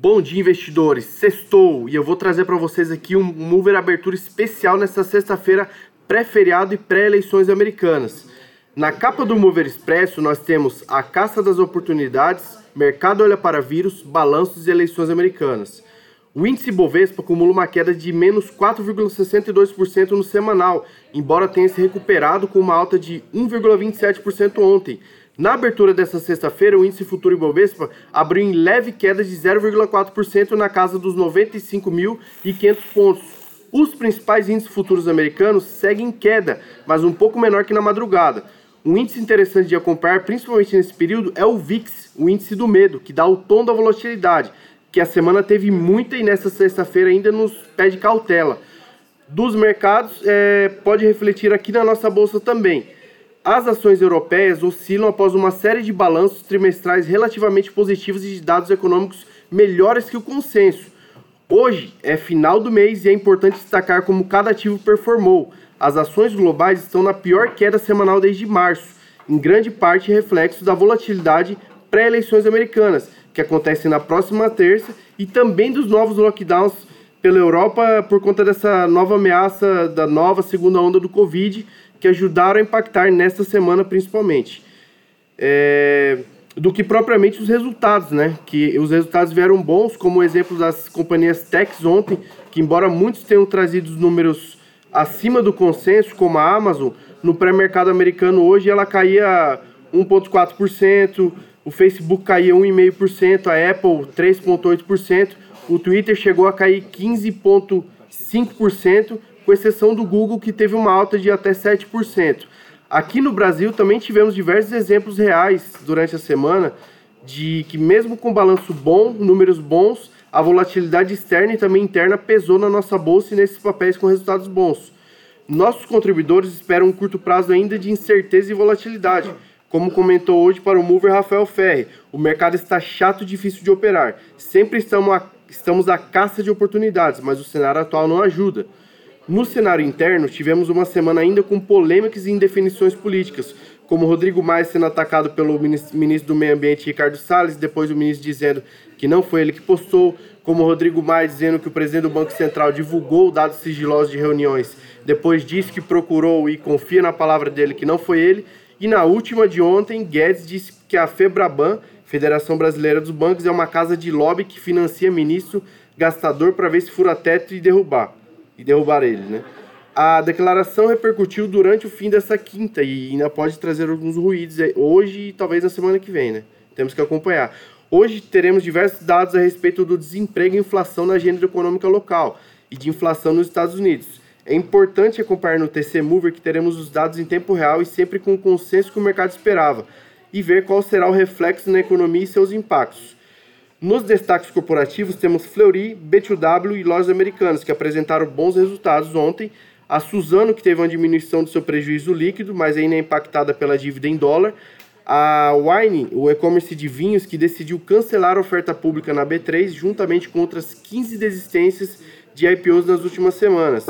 Bom dia, investidores. Sextou e eu vou trazer para vocês aqui um mover abertura especial nessa sexta-feira, pré-feriado e pré-eleições americanas. Na capa do Mover Expresso, nós temos a caça das oportunidades, mercado olha para vírus, balanços e eleições americanas. O índice Bovespa acumula uma queda de menos 4,62% no semanal, embora tenha se recuperado com uma alta de 1,27% ontem, na abertura dessa sexta-feira, o índice futuro Ibovespa abriu em leve queda de 0,4% na casa dos 95.500 pontos. Os principais índices futuros americanos seguem em queda, mas um pouco menor que na madrugada. Um índice interessante de acompanhar, principalmente nesse período, é o VIX, o índice do medo, que dá o tom da volatilidade, que a semana teve muita e nessa sexta-feira ainda nos pede cautela. Dos mercados, é, pode refletir aqui na nossa bolsa também. As ações europeias oscilam após uma série de balanços trimestrais relativamente positivos e de dados econômicos melhores que o consenso. Hoje é final do mês e é importante destacar como cada ativo performou. As ações globais estão na pior queda semanal desde março, em grande parte reflexo da volatilidade pré-eleições americanas, que acontecem na próxima terça, e também dos novos lockdowns pela Europa por conta dessa nova ameaça da nova segunda onda do Covid, que ajudaram a impactar nesta semana principalmente. É, do que propriamente os resultados, né? Que os resultados vieram bons, como o exemplo das companhias techs ontem, que embora muitos tenham trazido os números acima do consenso, como a Amazon, no pré-mercado americano hoje ela caía 1,4%, o Facebook caía 1,5%, a Apple 3,8%, o Twitter chegou a cair 15,5%, com exceção do Google, que teve uma alta de até 7%. Aqui no Brasil também tivemos diversos exemplos reais durante a semana de que, mesmo com balanço bom, números bons, a volatilidade externa e também interna pesou na nossa bolsa e nesses papéis com resultados bons. Nossos contribuidores esperam um curto prazo ainda de incerteza e volatilidade. Como comentou hoje para o mover Rafael Ferri, o mercado está chato e difícil de operar. Sempre estamos a, estamos à caça de oportunidades, mas o cenário atual não ajuda. No cenário interno, tivemos uma semana ainda com polêmicas e indefinições políticas, como Rodrigo Maia sendo atacado pelo ministro do Meio Ambiente Ricardo Salles, depois o ministro dizendo que não foi ele que postou, como Rodrigo Maia dizendo que o presidente do Banco Central divulgou dados sigilosos de reuniões, depois disse que procurou e confia na palavra dele que não foi ele, e na última de ontem, Guedes disse que a FEBRABAN, Federação Brasileira dos Bancos, é uma casa de lobby que financia ministro gastador para ver se fura teto e derrubar e derrubar ele, né? A declaração repercutiu durante o fim dessa quinta e ainda pode trazer alguns ruídos hoje e talvez na semana que vem, né? Temos que acompanhar. Hoje teremos diversos dados a respeito do desemprego e inflação na agenda econômica local e de inflação nos Estados Unidos. É importante acompanhar no TC Mover que teremos os dados em tempo real e sempre com o consenso que o mercado esperava e ver qual será o reflexo na economia e seus impactos. Nos destaques corporativos temos Fleury, B2W e lojas americanas, que apresentaram bons resultados ontem. A Suzano, que teve uma diminuição do seu prejuízo líquido, mas ainda é impactada pela dívida em dólar. A Wine, o e-commerce de vinhos, que decidiu cancelar a oferta pública na B3, juntamente com outras 15 desistências de IPOs nas últimas semanas.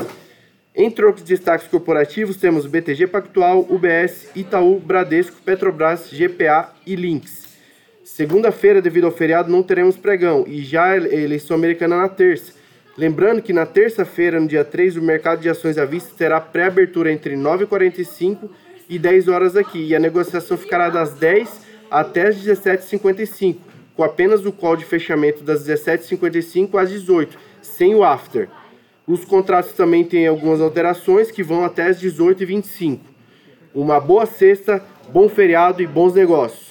Entre outros destaques corporativos, temos BTG Pactual, UBS, Itaú, Bradesco, Petrobras, GPA e Links. Segunda-feira, devido ao feriado, não teremos pregão e já eleição americana na terça. Lembrando que na terça-feira, no dia 3, o mercado de ações à vista terá pré-abertura entre 9h45 e 10 horas aqui, e a negociação ficará das 10 até as 17h55, com apenas o call de fechamento das 17h55 às 18 sem o after. Os contratos também têm algumas alterações que vão até as 18h25. Uma boa sexta, bom feriado e bons negócios.